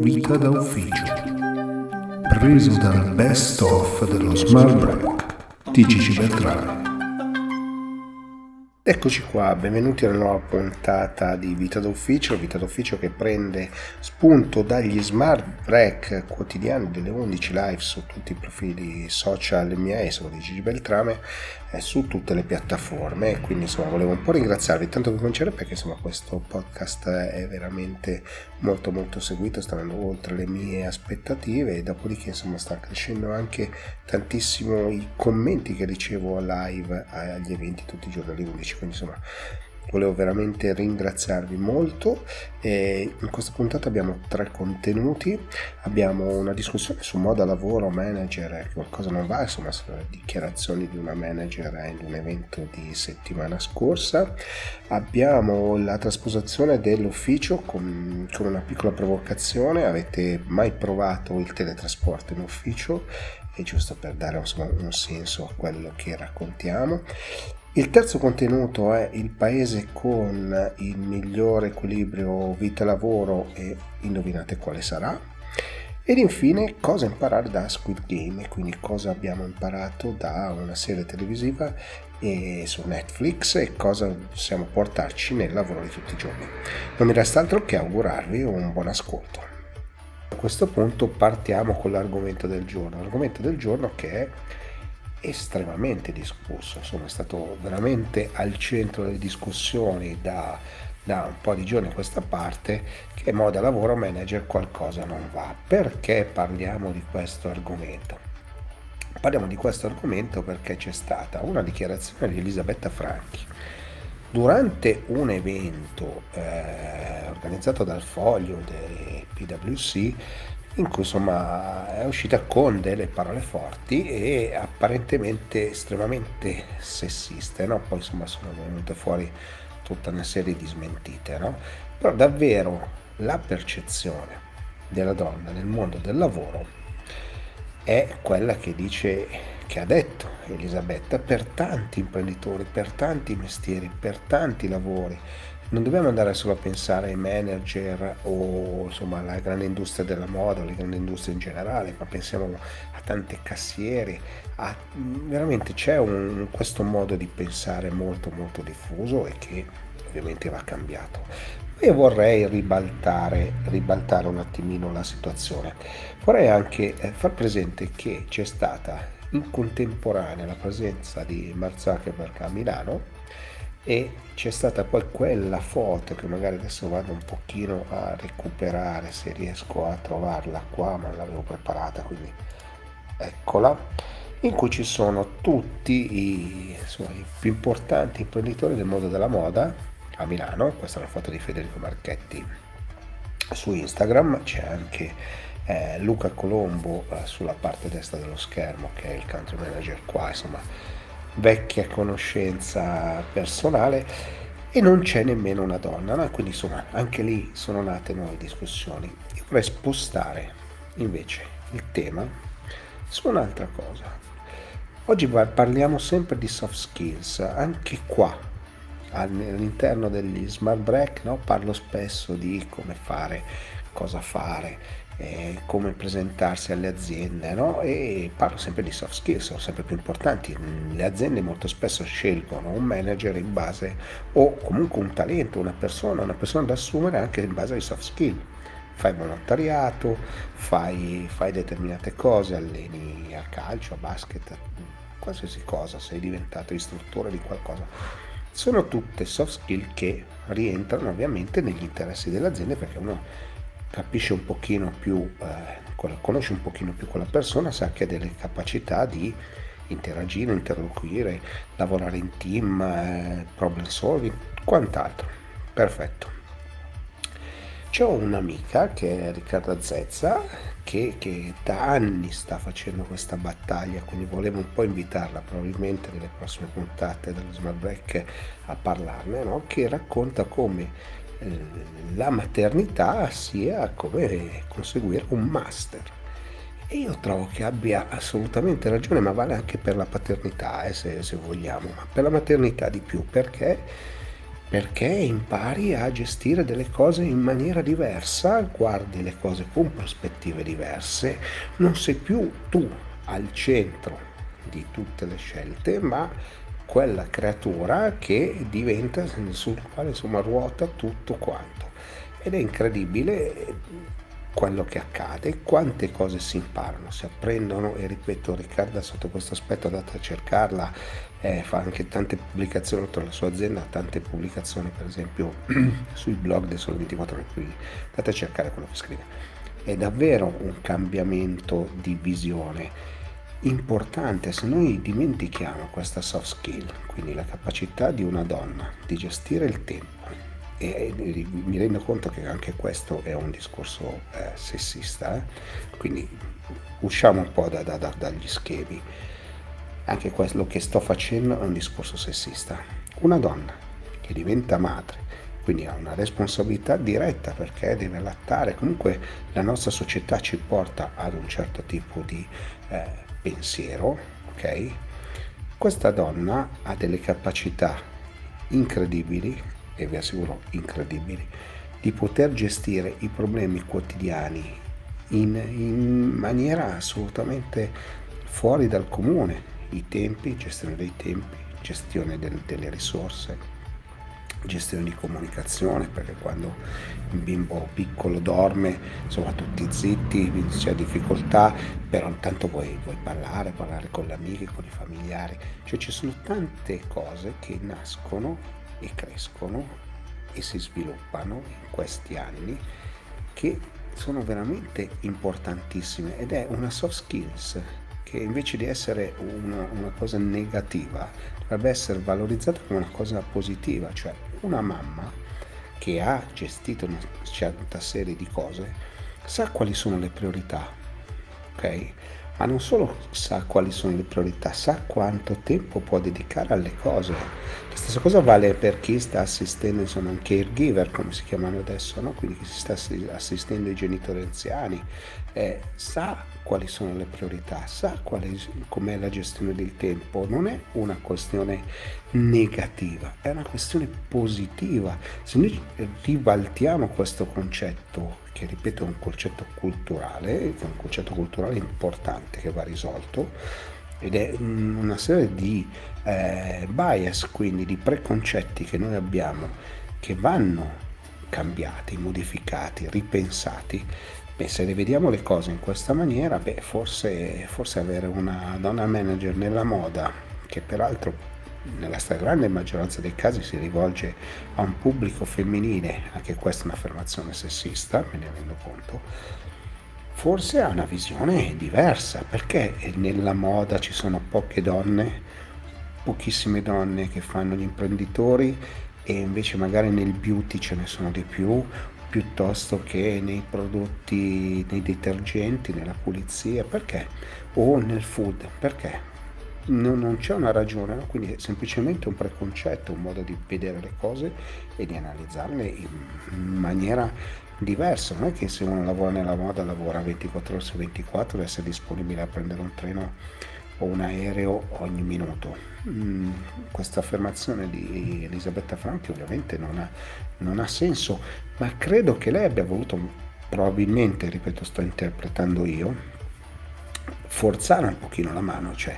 Vita da ufficio. Preso dal best of dello Smart Break di Gigi Beltrame. Eccoci qua, benvenuti alla nuova puntata di Vita d'Ufficio, Vita d'Ufficio che prende spunto dagli smart break quotidiani delle 11 live su tutti i profili social miei, sono di Gigi Beltrame, eh, su tutte le piattaforme, quindi insomma volevo un po' ringraziarvi tanto per cominciare perché insomma questo podcast è veramente molto molto seguito, sta andando oltre le mie aspettative e dopodiché insomma sta crescendo anche tantissimo i commenti che ricevo live agli eventi tutti i giorni alle 11 quindi insomma volevo veramente ringraziarvi molto e in questa puntata abbiamo tre contenuti. Abbiamo una discussione su moda lavoro manager che qualcosa non va insomma sulle dichiarazioni di una manager in un evento di settimana scorsa. Abbiamo la trasposizione dell'ufficio con, con una piccola provocazione. Avete mai provato il teletrasporto in ufficio? È giusto per dare insomma, un senso a quello che raccontiamo il terzo contenuto è il paese con il migliore equilibrio vita-lavoro e indovinate quale sarà. Ed infine cosa imparare da Squid Game, quindi cosa abbiamo imparato da una serie televisiva su Netflix e cosa possiamo portarci nel lavoro di tutti i giorni. Non mi resta altro che augurarvi un buon ascolto. A questo punto partiamo con l'argomento del giorno, l'argomento del giorno che è estremamente discusso, insomma è stato veramente al centro delle discussioni da, da un po' di giorni a questa parte che moda lavoro manager qualcosa non va. Perché parliamo di questo argomento? Parliamo di questo argomento perché c'è stata una dichiarazione di Elisabetta Franchi durante un evento eh, organizzato dal foglio del PwC in cui insomma è uscita con delle parole forti e apparentemente estremamente sessiste, no? poi insomma sono venute fuori tutta una serie di smentite, no? però davvero la percezione della donna nel mondo del lavoro è quella che dice, che ha detto Elisabetta, per tanti imprenditori, per tanti mestieri, per tanti lavori, non dobbiamo andare solo a pensare ai manager o insomma alla grande industria della moda, alle grandi industrie in generale, ma pensiamo a tante cassiere, a, veramente c'è un, questo modo di pensare molto molto diffuso e che ovviamente va cambiato. Io vorrei ribaltare, ribaltare un attimino la situazione. Vorrei anche eh, far presente che c'è stata in contemporanea la presenza di Mark Zuckerberg a Milano e c'è stata poi quella foto che magari adesso vado un pochino a recuperare se riesco a trovarla qua ma l'avevo preparata quindi eccola in cui ci sono tutti i, insomma, i più importanti imprenditori del mondo della moda a Milano. Questa è la foto di Federico Marchetti su Instagram. C'è anche eh, Luca Colombo eh, sulla parte destra dello schermo che è il country manager qua insomma vecchia conoscenza personale e non c'è nemmeno una donna, no? quindi insomma anche lì sono nate nuove discussioni. Io vorrei spostare invece il tema su un'altra cosa. Oggi parliamo sempre di soft skills, anche qua all'interno degli smart break no? parlo spesso di come fare, cosa fare, eh, come presentarsi alle aziende no? e parlo sempre di soft skills, sono sempre più importanti. Le aziende molto spesso scelgono un manager in base o comunque un talento, una persona, una persona da assumere anche in base ai soft skill. Fai volontariato, fai, fai determinate cose, alleni a calcio, a basket, qualsiasi cosa, sei diventato istruttore di qualcosa. Sono tutte soft skill che rientrano ovviamente negli interessi dell'azienda perché uno capisce un pochino più, eh, conosce un pochino più quella persona, sa che ha delle capacità di interagire, interloquire, lavorare in team, eh, problem solving, quant'altro. Perfetto. C'ho un'amica che è Riccarda Zezza che, che, da anni sta facendo questa battaglia, quindi volevo un po' invitarla probabilmente nelle prossime puntate dello Smart Break a parlarne, no? che racconta come la maternità sia come conseguire un master. E io trovo che abbia assolutamente ragione, ma vale anche per la paternità, eh, se, se, vogliamo, ma per la maternità di più, perché perché impari a gestire delle cose in maniera diversa, guardi le cose con prospettive diverse, non sei più tu al centro di tutte le scelte, ma quella creatura che diventa sul quale insomma ruota tutto quanto. Ed è incredibile quello che accade, quante cose si imparano, si apprendono e ripeto Riccardo sotto questo aspetto andate a cercarla, eh, fa anche tante pubblicazioni oltre alla sua azienda, tante pubblicazioni per esempio sui blog del Sole 24 ore, quindi andate a cercare quello che scrive. È davvero un cambiamento di visione importante se noi dimentichiamo questa soft skill, quindi la capacità di una donna di gestire il tempo e mi rendo conto che anche questo è un discorso eh, sessista, eh? quindi usciamo un po' da, da, da, dagli schemi. Anche quello che sto facendo è un discorso sessista. Una donna che diventa madre, quindi ha una responsabilità diretta perché deve lattare, comunque la nostra società ci porta ad un certo tipo di eh, pensiero, ok? Questa donna ha delle capacità incredibili e vi assicuro incredibili, di poter gestire i problemi quotidiani in, in maniera assolutamente fuori dal comune, i tempi, gestione dei tempi, gestione del, delle risorse, gestione di comunicazione, perché quando un bimbo piccolo dorme, insomma tutti zitti, c'è difficoltà, però intanto vuoi, vuoi parlare, parlare con gli amici, con i familiari, cioè ci sono tante cose che nascono e crescono e si sviluppano in questi anni che sono veramente importantissime ed è una soft skills che invece di essere una, una cosa negativa dovrebbe essere valorizzata come una cosa positiva, cioè una mamma che ha gestito una certa serie di cose sa quali sono le priorità, ok? ma non solo sa quali sono le priorità, sa quanto tempo può dedicare alle cose. La stessa cosa vale per chi sta assistendo, insomma, un caregiver, come si chiamano adesso, no? quindi chi si sta assistendo i genitori anziani, eh, sa quali sono le priorità, sa quali, com'è la gestione del tempo. Non è una questione negativa, è una questione positiva. Se noi ribaltiamo questo concetto che ripeto è un concetto culturale, è un concetto culturale importante che va risolto ed è una serie di eh, bias, quindi di preconcetti che noi abbiamo che vanno cambiati, modificati, ripensati. Beh, se le vediamo le cose in questa maniera, beh, forse, forse avere una donna manager nella moda, che peraltro nella stragrande maggioranza dei casi si rivolge a un pubblico femminile, anche questa è un'affermazione sessista, me ne rendo conto, forse ha una visione diversa, perché nella moda ci sono poche donne, pochissime donne che fanno gli imprenditori e invece magari nel beauty ce ne sono di più, piuttosto che nei prodotti, nei detergenti, nella pulizia, perché? O nel food, perché? non, non c'è una ragione, no? quindi è semplicemente un preconcetto, un modo di vedere le cose e di analizzarle in maniera diversa. Non è che se uno lavora nella moda lavora 24 ore su 24 deve essere disponibile a prendere un treno o un aereo ogni minuto. Mm, questa affermazione di Elisabetta Franchi ovviamente non ha, non ha senso, ma credo che lei abbia voluto probabilmente, ripeto, sto interpretando io, forzare un pochino la mano, cioè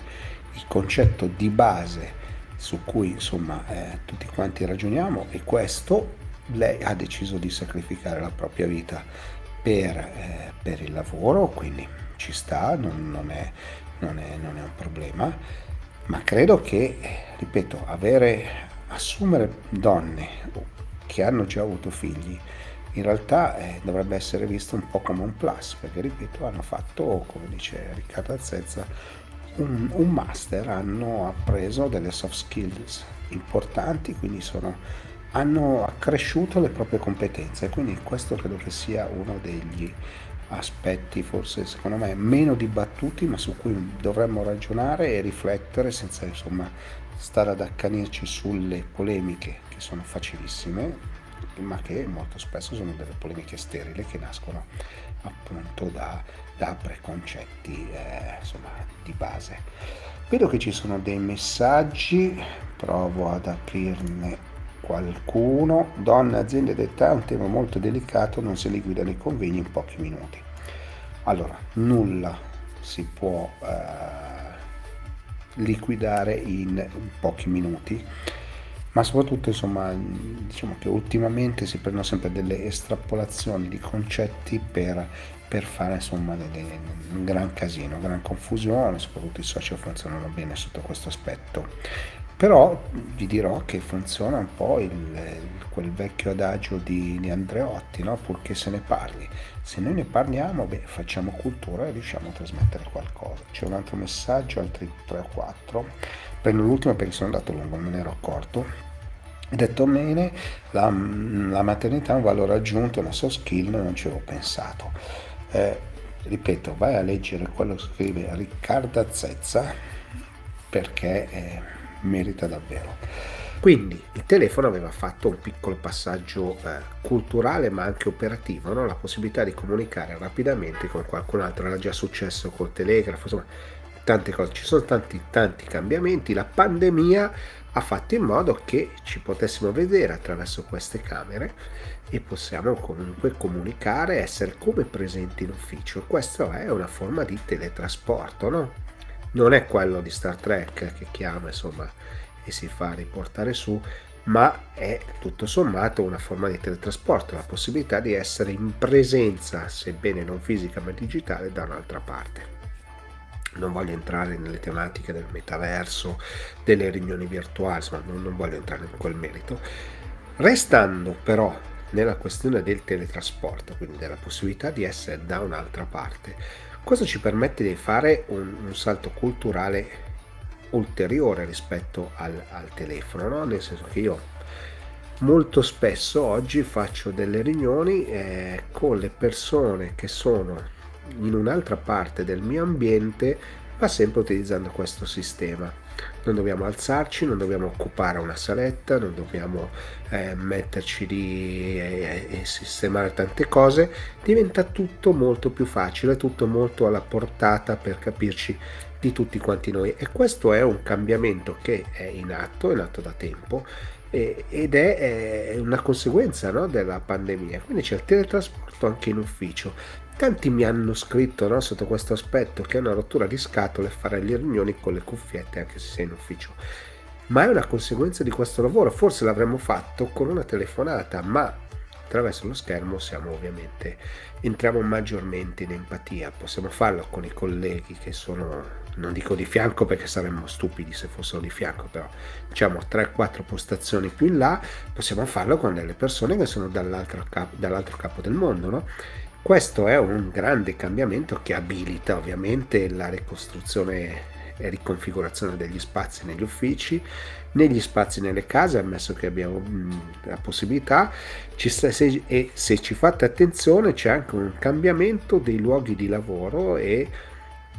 il concetto di base su cui insomma eh, tutti quanti ragioniamo e questo lei ha deciso di sacrificare la propria vita per, eh, per il lavoro, quindi ci sta, non, non, è, non, è, non, è, un problema, ma credo che, ripeto, avere, assumere donne che hanno già avuto figli in realtà eh, dovrebbe essere visto un po' come un plus, perché ripeto, hanno fatto, come dice Riccardo Azzezza, un, un master, hanno appreso delle soft skills importanti, quindi sono, hanno accresciuto le proprie competenze. Quindi questo credo che sia uno degli aspetti forse secondo me meno dibattuti ma su cui dovremmo ragionare e riflettere senza insomma stare ad accanirci sulle polemiche che sono facilissime ma che molto spesso sono delle polemiche sterili che nascono appunto da, da preconcetti eh, insomma, di base. Vedo che ci sono dei messaggi, provo ad aprirne qualcuno, donne, aziende d'età è un tema molto delicato, non si liquida nei convegni in pochi minuti. Allora, nulla si può eh, liquidare in pochi minuti, ma soprattutto insomma diciamo che ultimamente si prendono sempre delle estrapolazioni di concetti per, per fare insomma delle, un gran casino, gran confusione, soprattutto i social funzionano bene sotto questo aspetto. Però vi dirò che funziona un po' il, quel vecchio adagio di, di Andreotti, no? purché se ne parli. Se noi ne parliamo, beh, facciamo cultura e riusciamo a trasmettere qualcosa. C'è un altro messaggio, altri 3 o 4. Prendo l'ultimo perché sono andato lungo, me ne ero accorto. Detto bene, la, la maternità è un valore aggiunto, una soft skill, non ci avevo pensato. Eh, ripeto, vai a leggere quello che scrive Riccardo Zezza perché... Eh, merita davvero. Quindi il telefono aveva fatto un piccolo passaggio eh, culturale ma anche operativo, no? la possibilità di comunicare rapidamente con qualcun altro, era già successo col telegrafo, insomma tante cose, ci sono tanti tanti cambiamenti, la pandemia ha fatto in modo che ci potessimo vedere attraverso queste camere e possiamo comunque comunicare, essere come presenti in ufficio. Questa è una forma di teletrasporto, no? non è quello di Star Trek che chiama insomma e si fa riportare su ma è tutto sommato una forma di teletrasporto, la possibilità di essere in presenza, sebbene non fisica ma digitale, da un'altra parte. Non voglio entrare nelle tematiche del metaverso, delle riunioni virtuali, insomma, non, non voglio entrare in quel merito. Restando però nella questione del teletrasporto, quindi della possibilità di essere da un'altra parte, questo ci permette di fare un, un salto culturale ulteriore rispetto al, al telefono, no? nel senso che io molto spesso oggi faccio delle riunioni eh, con le persone che sono in un'altra parte del mio ambiente, ma sempre utilizzando questo sistema non dobbiamo alzarci, non dobbiamo occupare una saletta, non dobbiamo eh, metterci lì e, e, sistemare tante cose, diventa tutto molto più facile, tutto molto alla portata per capirci di tutti quanti noi e questo è un cambiamento che è in atto, è nato da tempo ed è, una conseguenza no, della pandemia. Quindi c'è il teletrasporto anche in ufficio. Tanti mi hanno scritto no, sotto questo aspetto che è una rottura di scatole fare le riunioni con le cuffiette anche se sei in ufficio. Ma è una conseguenza di questo lavoro, forse l'avremmo fatto con una telefonata, ma attraverso lo schermo siamo ovviamente entriamo maggiormente in empatia, possiamo farlo con i colleghi che sono, non dico di fianco perché saremmo stupidi se fossero di fianco, però diciamo 3-4 postazioni più in là, possiamo farlo con delle persone che sono dall'altro capo, dall'altro capo del mondo, no? Questo è un grande cambiamento che abilita ovviamente la ricostruzione e riconfigurazione degli spazi negli uffici, negli spazi nelle case, ammesso che abbiamo la possibilità, sta, se, e se ci fate attenzione c'è anche un cambiamento dei luoghi di lavoro e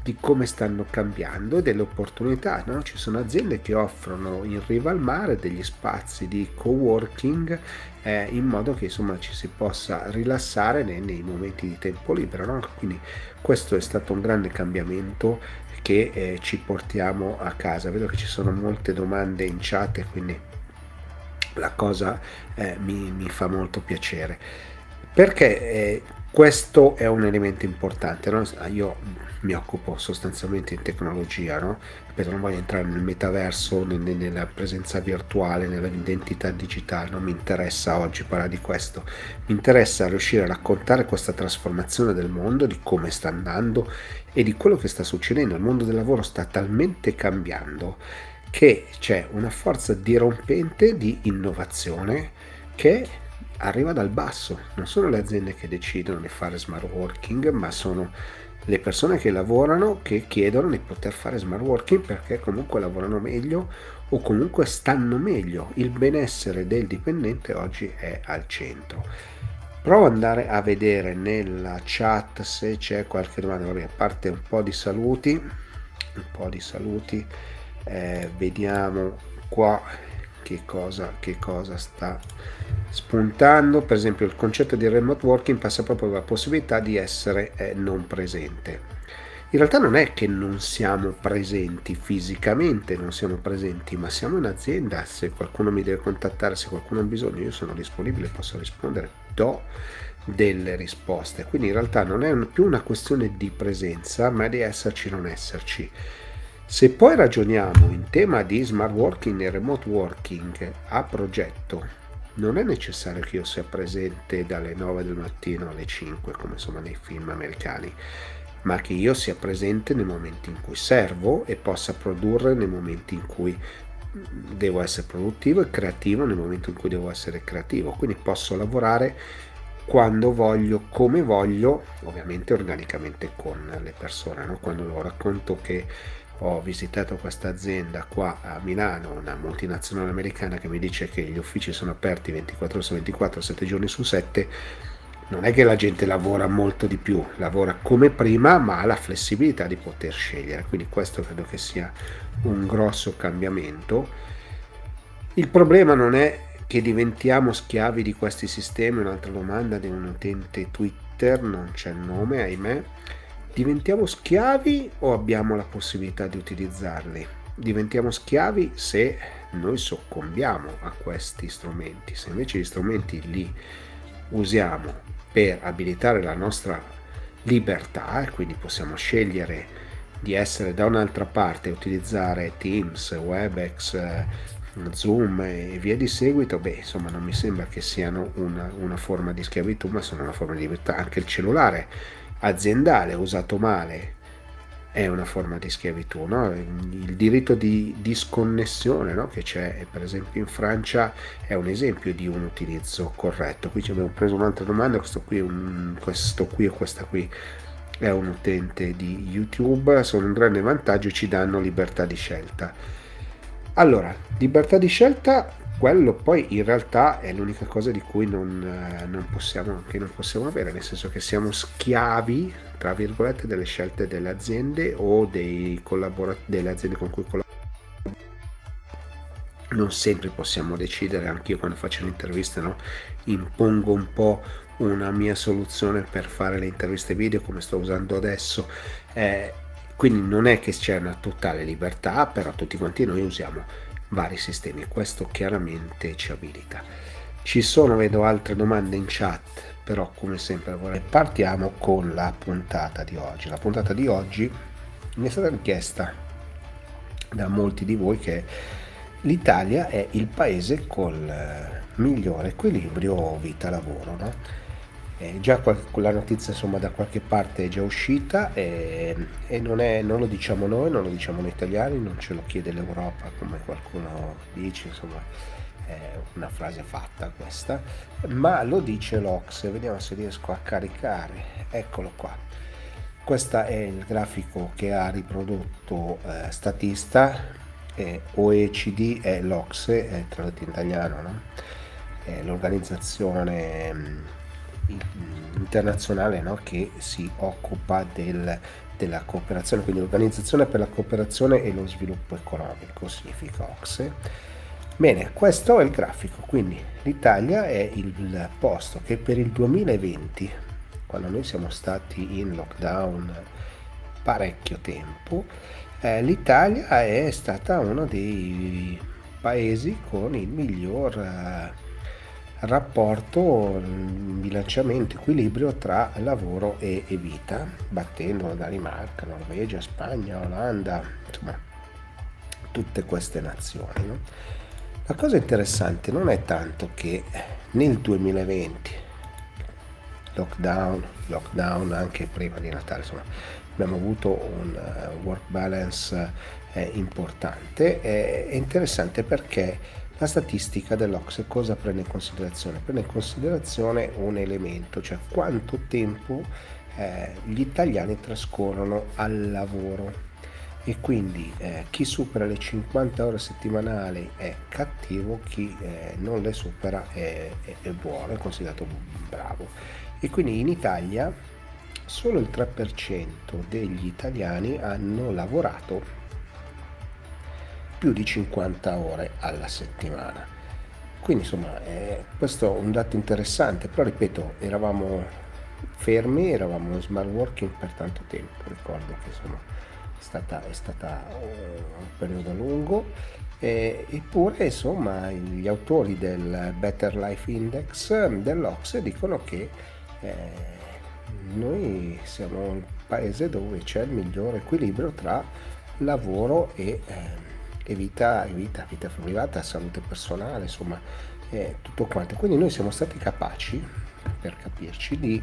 di come stanno cambiando e delle opportunità. No? Ci sono aziende che offrono in riva al mare degli spazi di co-working eh, in modo che insomma ci si possa rilassare nei, nei momenti di tempo libero. No? Quindi questo è stato un grande cambiamento che eh, ci portiamo a casa. Vedo che ci sono molte domande in chat quindi la cosa eh, mi, mi, fa molto piacere perché eh, questo è un elemento importante. No? Io mi occupo sostanzialmente di tecnologia, no? Ripeto, non voglio entrare nel metaverso, nella presenza virtuale, nell'identità digitale, non mi interessa oggi parlare di questo. Mi interessa riuscire a raccontare questa trasformazione del mondo, di come sta andando e di quello che sta succedendo. Il mondo del lavoro sta talmente cambiando che c'è una forza dirompente di innovazione che arriva dal basso. Non sono le aziende che decidono di fare smart working, ma sono le persone che lavorano che chiedono di poter fare smart working perché comunque lavorano meglio o comunque stanno meglio. Il benessere del dipendente oggi è al centro. Provo ad andare a vedere nella chat se c'è qualche domanda. Vabbè, a parte un po' di saluti, un po' di saluti, eh, vediamo qua che cosa, che cosa sta spuntando. Per esempio il concetto di remote working passa proprio la possibilità di essere eh, non presente. in realtà non è che non siamo presenti fisicamente, non siamo presenti, ma siamo in azienda, se qualcuno mi deve contattare, se qualcuno ha bisogno, io sono disponibile, posso rispondere, do delle risposte. Quindi in realtà non è più una questione di presenza, ma di esserci o non esserci. Se poi ragioniamo in tema di smart working e remote working a progetto, non è necessario che io sia presente dalle 9 del mattino alle 5, come insomma nei film americani, ma che io sia presente nei momenti in cui servo e possa produrre nei momenti in cui devo essere produttivo e creativo nel momento in cui devo essere creativo. Quindi posso lavorare quando voglio, come voglio, ovviamente organicamente con le persone. No? Quando lo racconto che ho visitato questa azienda qua a Milano, una multinazionale americana che mi dice che gli uffici sono aperti 24 ore su 24, 7 giorni su 7, non è che la gente lavora molto di più, lavora come prima, ma ha la flessibilità di poter scegliere. Quindi questo credo che sia un grosso cambiamento. Il problema non è che diventiamo schiavi di questi sistemi, un'altra domanda di un utente Twitter, non c'è il nome, ahimè Diventiamo schiavi o abbiamo la possibilità di utilizzarli? Diventiamo schiavi se noi soccombiamo a questi strumenti, se invece gli strumenti li usiamo per abilitare la nostra libertà e quindi possiamo scegliere di essere da un'altra parte e utilizzare Teams, Webex, Zoom e via di seguito, beh, insomma, non mi sembra che siano una, una forma di schiavitù, ma sono una forma di libertà. Anche il cellulare aziendale usato male è una forma di schiavitù, no? il diritto di disconnessione no? che c'è per esempio in Francia è un esempio di un utilizzo corretto. Qui ci abbiamo preso un'altra domanda, questo qui, un, questo qui o questa qui è un utente di YouTube, sono un grande vantaggio e ci danno libertà di scelta. Allora, libertà di scelta quello poi in realtà è l'unica cosa di cui non, eh, non, possiamo, non possiamo avere, nel senso che siamo schiavi, tra virgolette, delle scelte delle aziende o collabora- delle aziende con cui collaboriamo. Non sempre possiamo decidere, anche io quando faccio le interviste no, impongo un po' una mia soluzione per fare le interviste video come sto usando adesso. Eh, quindi non è che c'è una totale libertà, però tutti quanti noi usiamo vari sistemi. Questo chiaramente ci abilita. Ci sono, vedo, altre domande in chat, però come sempre vorrei... Partiamo con la puntata di oggi. La puntata di oggi mi è stata richiesta da molti di voi che l'Italia è il paese col eh, migliore equilibrio vita-lavoro. No? Eh, già quella notizia insomma da qualche parte è già uscita e, e non, è, non, lo diciamo noi, non lo diciamo noi italiani, non ce lo chiede l'Europa come qualcuno dice, insomma è una frase fatta questa, ma lo dice l'Ox, vediamo se riesco a caricare, eccolo qua. Questo è il grafico che ha riprodotto eh, Statista, eh, OECD è l'Ox, è tradotto in italiano, no? l'organizzazione internazionale no? che si occupa del, della cooperazione, quindi l'Organizzazione per la cooperazione e lo sviluppo economico, significa OXE. Bene, questo è il grafico, quindi l'Italia è il posto che per il 2020, quando noi siamo stati in lockdown parecchio tempo, eh, l'Italia è stata uno dei paesi con il miglior... Eh, rapporto, bilanciamento, equilibrio tra lavoro e, e vita, battendo Danimarca, Norvegia, Spagna, Olanda, insomma tutte queste nazioni. No? La cosa interessante non è tanto che nel 2020, lockdown, lockdown anche prima di Natale, insomma, abbiamo avuto un uh, work balance uh, importante, è, è interessante perché la statistica dell'Ocse cosa prende in considerazione? Prende in considerazione un elemento, cioè quanto tempo eh, gli italiani trascorrono al lavoro e quindi eh, chi supera le 50 ore settimanali è cattivo, chi eh, non le supera è, è, è buono, è considerato bravo. E quindi in Italia solo il 3% degli italiani hanno lavorato più di 50 ore alla settimana. Quindi insomma eh, questo è un dato interessante, però ripeto, eravamo fermi, eravamo in smart working per tanto tempo, ricordo che insomma è stata, è stata un periodo lungo, eh, eppure insomma gli autori del Better Life Index dell'Ox dicono che eh, noi siamo il paese dove c'è il migliore equilibrio tra lavoro e, eh, e vita, vita, vita privata, salute personale, insomma eh, tutto quanto. Quindi noi siamo stati capaci, per capirci, di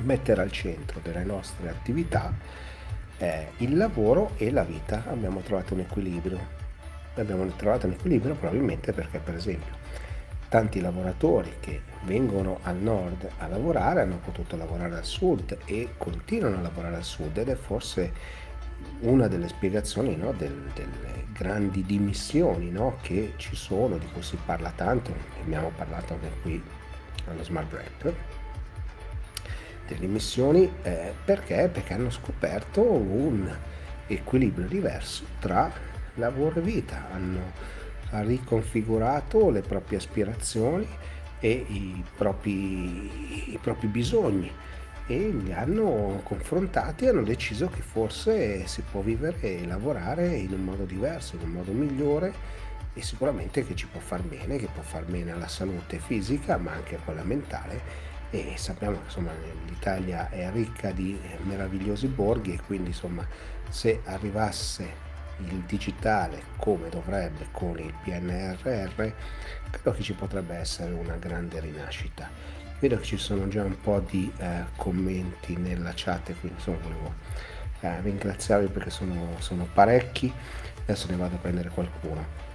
mettere al centro delle nostre attività eh, il lavoro e la vita. Abbiamo trovato un equilibrio. Abbiamo trovato un equilibrio probabilmente perché, per esempio, tanti lavoratori che vengono al nord a lavorare hanno potuto lavorare al sud e continuano a lavorare al sud ed è forse una delle spiegazioni no, del, delle grandi dimissioni no, che ci sono, di cui si parla tanto, ne abbiamo parlato anche qui allo Smart Break, delle dimissioni eh, perché? Perché hanno scoperto un equilibrio diverso tra lavoro e vita, hanno riconfigurato le proprie aspirazioni e i propri, i propri bisogni e li hanno confrontati e hanno deciso che forse si può vivere e lavorare in un modo diverso, in un modo migliore e sicuramente che ci può far bene, che può far bene alla salute fisica ma anche a quella mentale. E sappiamo che insomma, l'Italia è ricca di meravigliosi borghi e quindi insomma se arrivasse il digitale come dovrebbe con il PNRR credo che ci potrebbe essere una grande rinascita vedo che ci sono già un po' di eh, commenti nella chat quindi insomma volevo eh, ringraziarvi perché sono, sono, parecchi. Adesso ne vado a prendere qualcuno.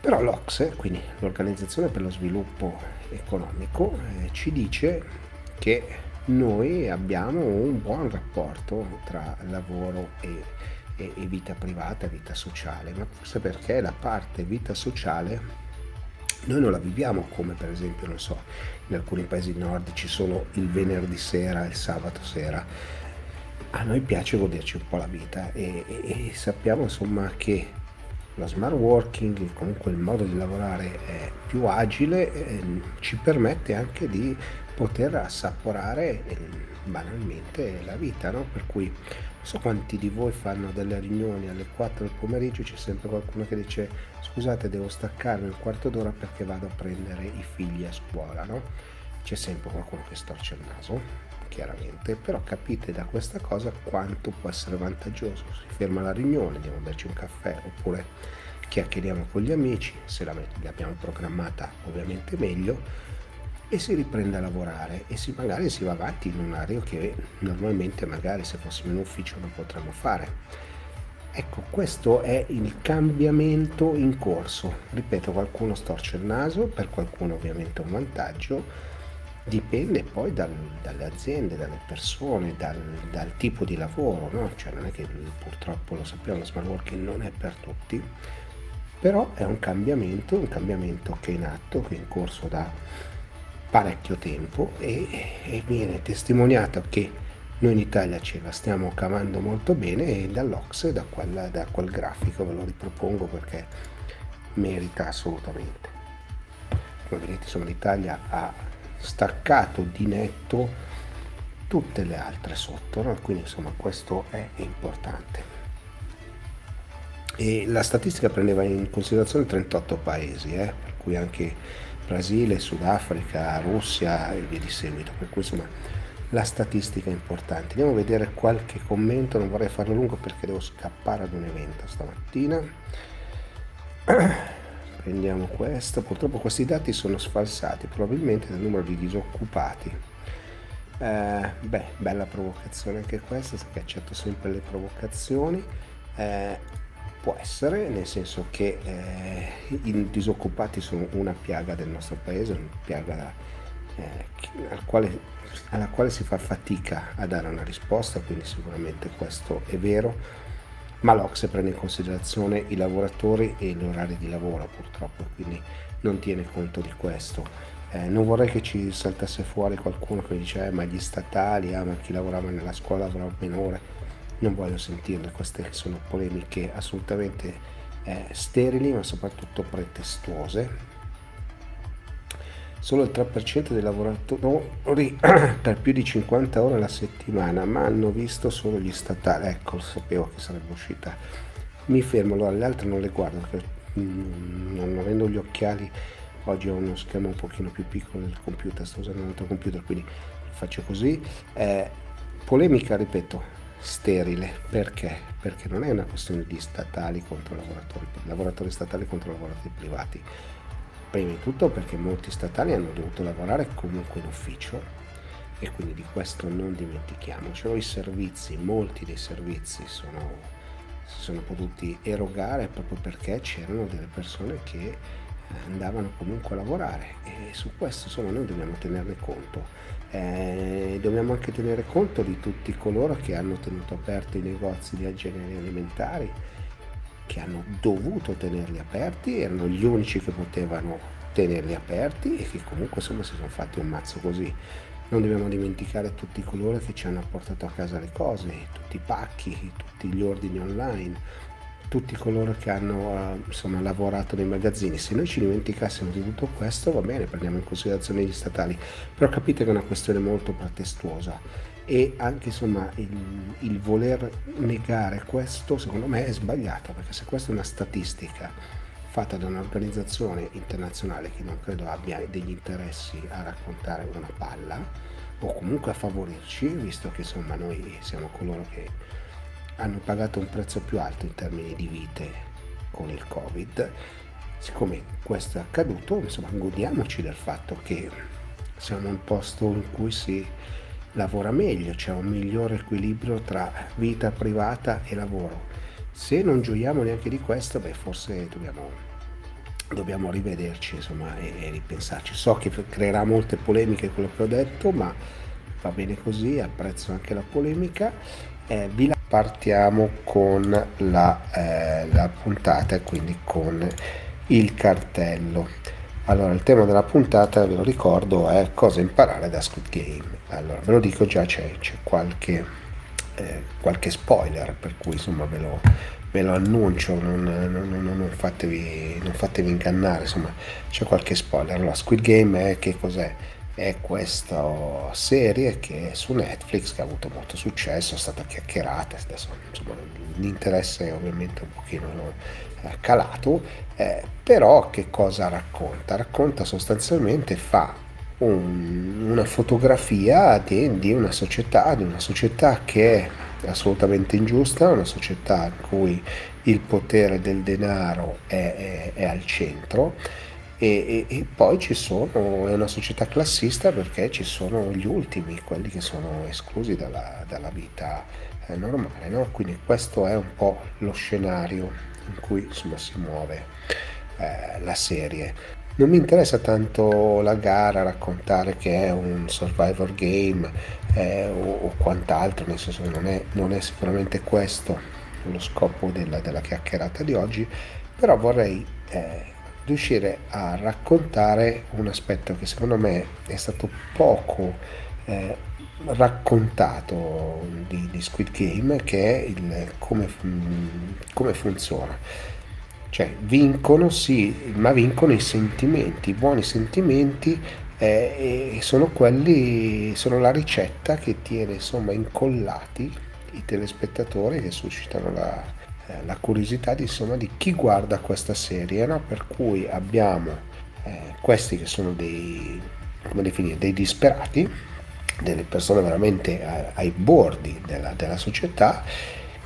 Però l'Ocse quindi l'organizzazione per lo sviluppo economico eh, ci dice che noi abbiamo un buon rapporto tra lavoro e, e, e vita privata vita sociale ma forse perché la parte vita sociale noi non la viviamo come per esempio, non so, in alcuni paesi nordici solo il venerdì sera, il sabato sera. A noi piace goderci un po' la vita e, e, e sappiamo insomma che lo smart working, comunque il modo di lavorare più agile, eh, ci permette anche di poter assaporare eh, banalmente la vita, no? per cui so quanti di voi fanno delle riunioni alle 4 del pomeriggio, c'è sempre qualcuno che dice scusate devo staccarmi un quarto d'ora perché vado a prendere i figli a scuola, no? C'è sempre qualcuno che storce il naso, chiaramente, però capite da questa cosa quanto può essere vantaggioso. Si ferma la riunione, andiamo a berci un caffè oppure chiacchieriamo con gli amici, se l'abbiamo programmata ovviamente meglio e si riprende a lavorare e si, magari si va avanti in un orario che normalmente magari se fossimo in ufficio non potremmo fare. Ecco, questo è il cambiamento in corso. Ripeto, qualcuno storce il naso, per qualcuno ovviamente è un vantaggio, dipende poi dal, dalle aziende, dalle persone, dal, dal tipo di lavoro, no? Cioè non è che purtroppo lo sappiamo, lo smart working non è per tutti, però è un cambiamento, un cambiamento che è in atto, che è in corso da parecchio tempo e, e viene testimoniato che noi in Italia ce la stiamo cavando molto bene e dall'Ox, da, da quel grafico ve lo ripropongo perché merita assolutamente. Come vedete insomma l'Italia ha staccato di netto tutte le altre sotto, no? quindi insomma questo è importante. E la statistica prendeva in considerazione 38 paesi, eh? per cui anche Brasile, Sudafrica, Russia e via di seguito. Per cui insomma la statistica è importante. Andiamo a vedere qualche commento, non vorrei farlo lungo perché devo scappare ad un evento stamattina. Prendiamo questo, purtroppo questi dati sono sfalsati, probabilmente dal numero di disoccupati. Eh, beh, bella provocazione anche questa, perché accetto sempre le provocazioni. Eh, Può essere, nel senso che eh, i disoccupati sono una piaga del nostro paese, una piaga eh, al quale, alla quale si fa fatica a dare una risposta, quindi sicuramente questo è vero, ma l'Ocse prende in considerazione i lavoratori e gli orari di lavoro purtroppo, quindi non tiene conto di questo. Eh, non vorrei che ci saltasse fuori qualcuno che dice eh, ma gli statali, ah, ma chi lavorava nella scuola avrà meno ore non voglio sentirle, queste sono polemiche assolutamente eh, sterili ma soprattutto pretestuose. solo il 3% dei lavoratori per più di 50 ore alla settimana, ma hanno visto solo gli statali. Ecco, sapevo che sarebbe uscita. Mi fermo, allora le altre non le guardo perché mm, non avendo gli occhiali oggi ho uno schermo un pochino più piccolo del computer, sto usando un altro computer, quindi faccio così. Eh, polemica, ripeto, sterile. Perché? Perché non è una questione di statali contro lavoratori, lavoratori statali contro lavoratori privati Prima di tutto perché molti statali hanno dovuto lavorare comunque in ufficio e quindi di questo non dimentichiamocelo. I servizi, molti dei servizi sono, si sono potuti erogare proprio perché c'erano delle persone che andavano comunque a lavorare e su questo insomma noi dobbiamo tenerne conto. Eh, dobbiamo anche tenere conto di tutti coloro che hanno tenuto aperti i negozi di generi alimentari che hanno dovuto tenerli aperti, erano gli unici che potevano tenerli aperti e che comunque insomma si sono fatti un mazzo così. Non dobbiamo dimenticare tutti coloro che ci hanno portato a casa le cose, tutti i pacchi, tutti gli ordini online, tutti coloro che hanno uh, insomma, lavorato nei magazzini. Se noi ci dimenticassimo di tutto questo, va bene, prendiamo in considerazione gli statali, però capite che è una questione molto pretestuosa e anche insomma il, il, voler negare questo secondo me è sbagliato perché se questa è una statistica fatta da un'organizzazione internazionale che non credo abbia degli interessi a raccontare una palla o comunque a favorirci visto che insomma noi siamo coloro che hanno pagato un prezzo più alto in termini di vite con il covid siccome questo è accaduto insomma godiamoci del fatto che siamo in un posto in cui si lavora meglio, c'è un migliore equilibrio tra vita privata e lavoro. Se non gioiamo neanche di questo, beh, forse dobbiamo, dobbiamo rivederci insomma, e, e, ripensarci. So che creerà molte polemiche quello che ho detto, ma va bene così, apprezzo anche la polemica. Eh, vi. Partiamo con la, eh, la puntata e quindi con il cartello. Allora, il tema della puntata, ve lo ricordo, è cosa imparare da Squid Game. Allora, ve lo dico già, c'è, c'è qualche, eh, qualche, spoiler, per cui insomma ve lo, ve lo annuncio, non, non, non, non, fatevi, non fatevi ingannare, insomma c'è qualche spoiler. Allora, Squid Game è che cos'è? È questa serie che è su Netflix che ha avuto molto successo, è stata chiacchierata, adesso insomma l'interesse ovviamente un pochino eh, calato, eh, però che cosa racconta? Racconta sostanzialmente, fa un, una fotografia di, di, una società, di una società che è assolutamente ingiusta, una società in cui il potere del denaro è, è, è al centro e, e, e, poi ci sono, è una società classista perché ci sono gli ultimi, quelli che sono esclusi dalla, dalla vita eh, normale, no? quindi questo è un po' lo scenario in cui insomma, si muove eh, la serie. Non mi interessa tanto la gara, raccontare che è un survivor game eh, o, o, quant'altro, nel senso che non è, non è sicuramente questo lo scopo della, della, chiacchierata di oggi, però vorrei eh, riuscire a raccontare un aspetto che secondo me è stato poco eh, raccontato di, di, Squid Game, che è il come, come funziona. Cioè vincono sì, ma vincono i sentimenti, i buoni sentimenti eh, e sono quelli, sono la ricetta che tiene insomma incollati i telespettatori che suscitano la, eh, la curiosità di, insomma, di chi guarda questa serie, no? per cui abbiamo eh, questi che sono dei, definire, dei disperati, delle persone veramente ai bordi della, della società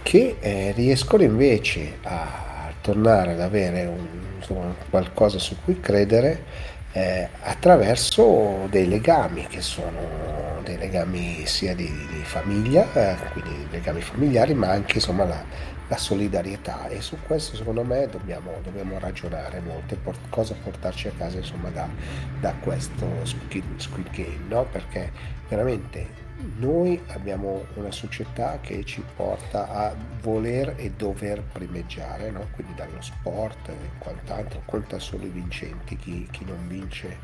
che eh, riescono invece a tornare ad avere un, insomma, qualcosa su cui credere eh, attraverso dei legami che sono dei legami sia di, di famiglia, eh, quindi legami familiari, ma anche insomma la, la, solidarietà e su questo secondo me dobbiamo, dobbiamo ragionare molto e por- cosa portarci a casa insomma da, da questo Squid, Squid Game, no? perché veramente noi abbiamo una società che ci porta a voler e dover primeggiare, no? quindi dallo sport e quant'altro, conta solo i vincenti, chi, chi non vince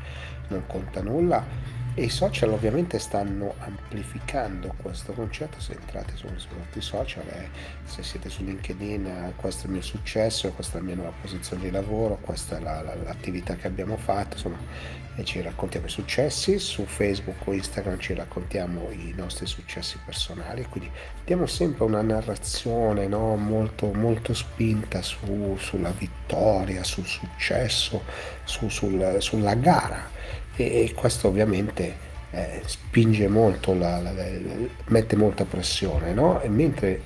non conta nulla E i social ovviamente stanno amplificando questo concetto, se entrate sui nostri social, eh, se siete su LinkedIn, eh, questo è il mio successo, questa è la mia nuova posizione di lavoro, questa è la, la, l'attività che abbiamo fatto, insomma, e ci raccontiamo i successi, su Facebook o Instagram ci raccontiamo i nostri successi personali, quindi diamo sempre una narrazione no? molto, molto spinta su, sulla vittoria, sul successo, su, sul, sulla gara e questo ovviamente eh, spinge molto, la, la, la, mette molta pressione, no? E mentre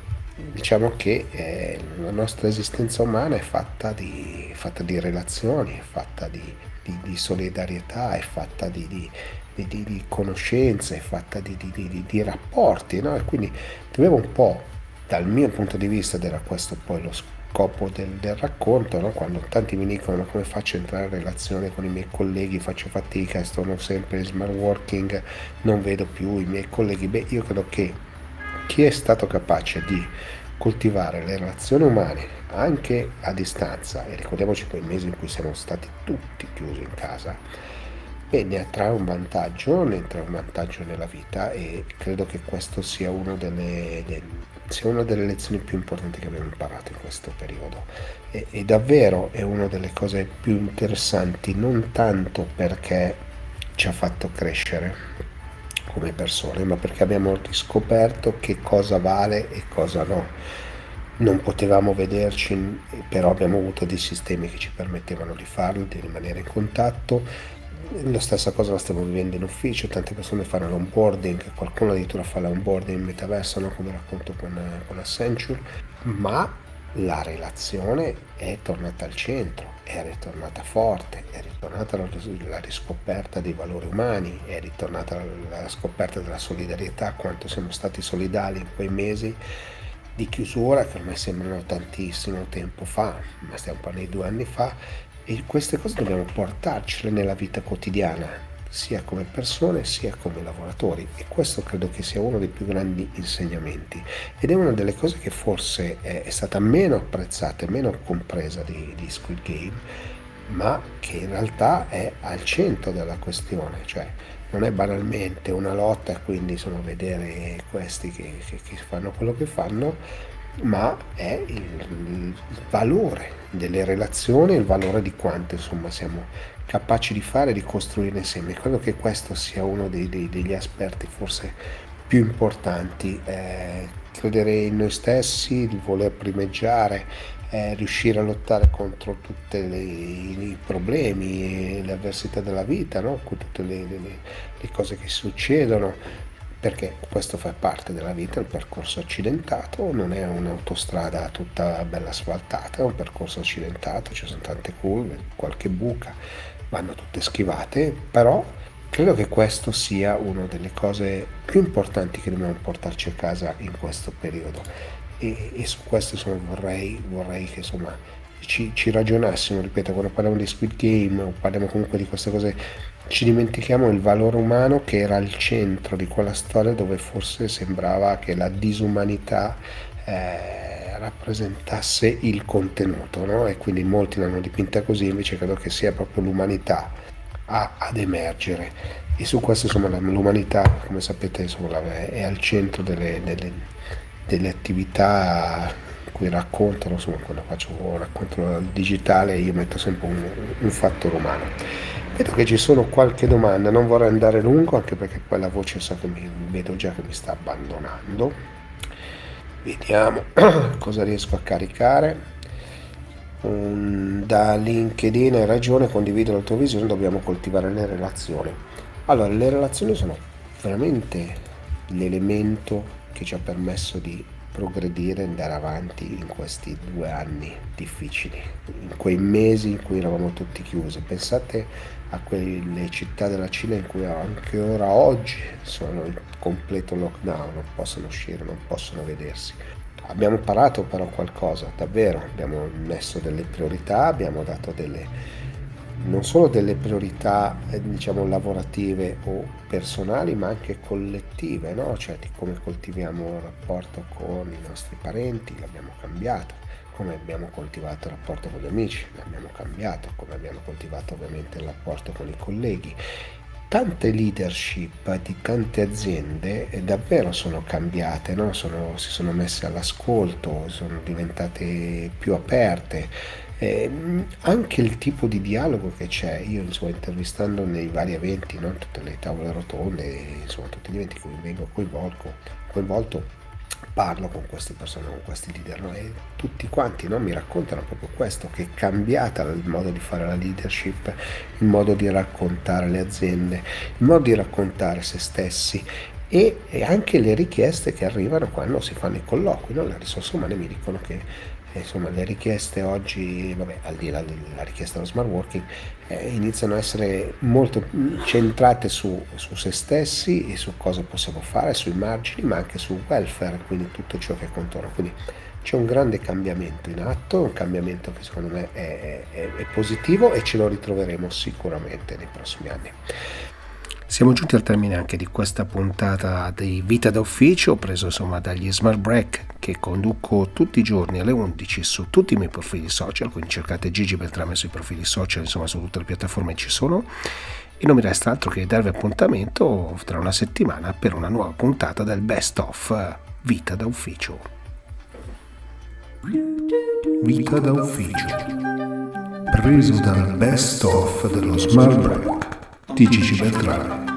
diciamo che eh, la nostra esistenza umana è fatta di, fatta di relazioni, è fatta di, di, di, solidarietà, è fatta di, conoscenze, è fatta di, rapporti, no? E quindi dovevo un po', dal mio punto di vista, ed era questo poi lo scopo, scopo del, del racconto, no? quando tanti mi dicono come faccio a entrare in relazione con i miei colleghi, faccio fatica, sono sempre in smart working, non vedo più i miei colleghi, beh io credo che chi è stato capace di coltivare le relazioni umane anche a distanza, e ricordiamoci quei mesi in cui siamo stati tutti chiusi in casa, e ne attrae un vantaggio, ne trae un vantaggio nella vita e credo che questo sia uno delle, delle sia una delle lezioni più importanti che abbiamo imparato in questo periodo e, e davvero è una delle cose più interessanti, non tanto perché ci ha fatto crescere come persone, ma perché abbiamo riscoperto che cosa vale e cosa no. Non potevamo vederci, però abbiamo avuto dei sistemi che ci permettevano di farlo, di rimanere in contatto la stessa cosa la stiamo vivendo in ufficio, tante persone fanno l'onboarding, qualcuno addirittura fa l'onboarding in metaverso, no? come racconto con, con Accenture, ma la relazione è tornata al centro, è ritornata forte, è ritornata la, la riscoperta dei valori umani, è ritornata la, la scoperta della solidarietà, quanto siamo stati solidali in quei mesi di chiusura che ormai sembrano tantissimo tempo fa, ma stiamo parlando di due anni fa, e queste cose dobbiamo portarcele nella vita quotidiana, sia come persone sia come lavoratori. E questo credo che sia uno dei più grandi insegnamenti. Ed è una delle cose che forse è stata meno apprezzata e meno compresa di, di Squid Game, ma che in realtà è al centro della questione. Cioè, non è banalmente una lotta quindi insomma, vedere questi che, che, che fanno quello che fanno, ma è il, il, valore delle relazioni, il valore di quanto insomma siamo capaci di fare e di costruire insieme. Credo che questo sia uno dei, dei, degli aspetti forse più importanti, eh, credere in noi stessi, il voler primeggiare, eh, riuscire a lottare contro tutti i problemi, le avversità della vita, no? tutte le, le, le cose che succedono, perché questo fa parte della vita, il percorso accidentato, non è un'autostrada tutta bella asfaltata, è un percorso accidentato, ci sono tante curve, qualche buca, vanno tutte schivate, però credo che questo sia una delle cose più importanti che dobbiamo portarci a casa in questo periodo. E, e su questo insomma, vorrei, vorrei che insomma, ci, ci ragionassimo, ripeto, quando parliamo di Squid Game o parliamo comunque di queste cose ci dimentichiamo il valore umano che era al centro di quella storia dove forse sembrava che la disumanità eh, rappresentasse il contenuto no? e quindi molti l'hanno dipinta così invece credo che sia proprio l'umanità a, ad emergere e su questo insomma l'umanità come sapete insomma, è al centro delle, delle, delle attività cui raccontano insomma quando faccio un racconto digitale io metto sempre un, un fattore umano Vedo che ci sono qualche domanda, non vorrei andare lungo anche perché poi la voce so che mi vedo già che mi sta abbandonando. Vediamo cosa riesco a caricare. da LinkedIn hai ragione, condivido la tua visione, dobbiamo coltivare le relazioni. Allora, le relazioni sono veramente l'elemento che ci ha permesso di progredire e andare avanti in questi due anni difficili, in quei mesi in cui eravamo tutti chiusi. Pensate a quelle città della Cina in cui anche ora oggi sono in completo lockdown, non possono uscire, non possono vedersi. Abbiamo imparato però qualcosa, davvero, abbiamo messo delle priorità, abbiamo dato delle non solo delle priorità eh, diciamo lavorative o personali ma anche collettive, no? cioè di come coltiviamo il rapporto con i nostri parenti, l'abbiamo cambiato, come abbiamo coltivato il rapporto con gli amici, l'abbiamo cambiato, come abbiamo coltivato ovviamente il rapporto con i colleghi tante leadership di tante aziende davvero sono cambiate, no? sono, si sono messe all'ascolto, sono diventate più aperte. Eh, anche il tipo di dialogo che c'è, io insomma, intervistando nei vari eventi, no? tutte le tavole rotonde, insomma, tutti gli eventi in cui vengo coinvolto, coinvolto parlo con queste persone, con questi leader no? e tutti quanti no? mi raccontano proprio questo, che è cambiata il modo di fare la leadership, il modo di raccontare le aziende, il modo di raccontare se stessi e, e anche le richieste che arrivano quando si fanno i colloqui. No? Le risorse umane mi dicono che insomma le richieste oggi, vabbè, al di là della richiesta dello smart working, eh, iniziano a essere molto centrate su, su, se stessi e su cosa possiamo fare, sui margini, ma anche sul welfare, quindi tutto ciò che contorna. Quindi c'è un grande cambiamento in atto, un cambiamento che secondo me è, è, è positivo e ce lo ritroveremo sicuramente nei prossimi anni. Siamo giunti al termine anche di questa puntata di Vita d'Ufficio, preso insomma dagli Smart Break che conduco tutti i giorni alle 11 su tutti i miei profili social, quindi cercate Gigi Beltrame sui profili social, insomma su tutte le piattaforme ci sono. E non mi resta altro che darvi appuntamento tra una settimana per una nuova puntata del Best of Vita d'Ufficio. Vita d'Ufficio, preso dal Best of dello Smart Break di Gigi Beltrame.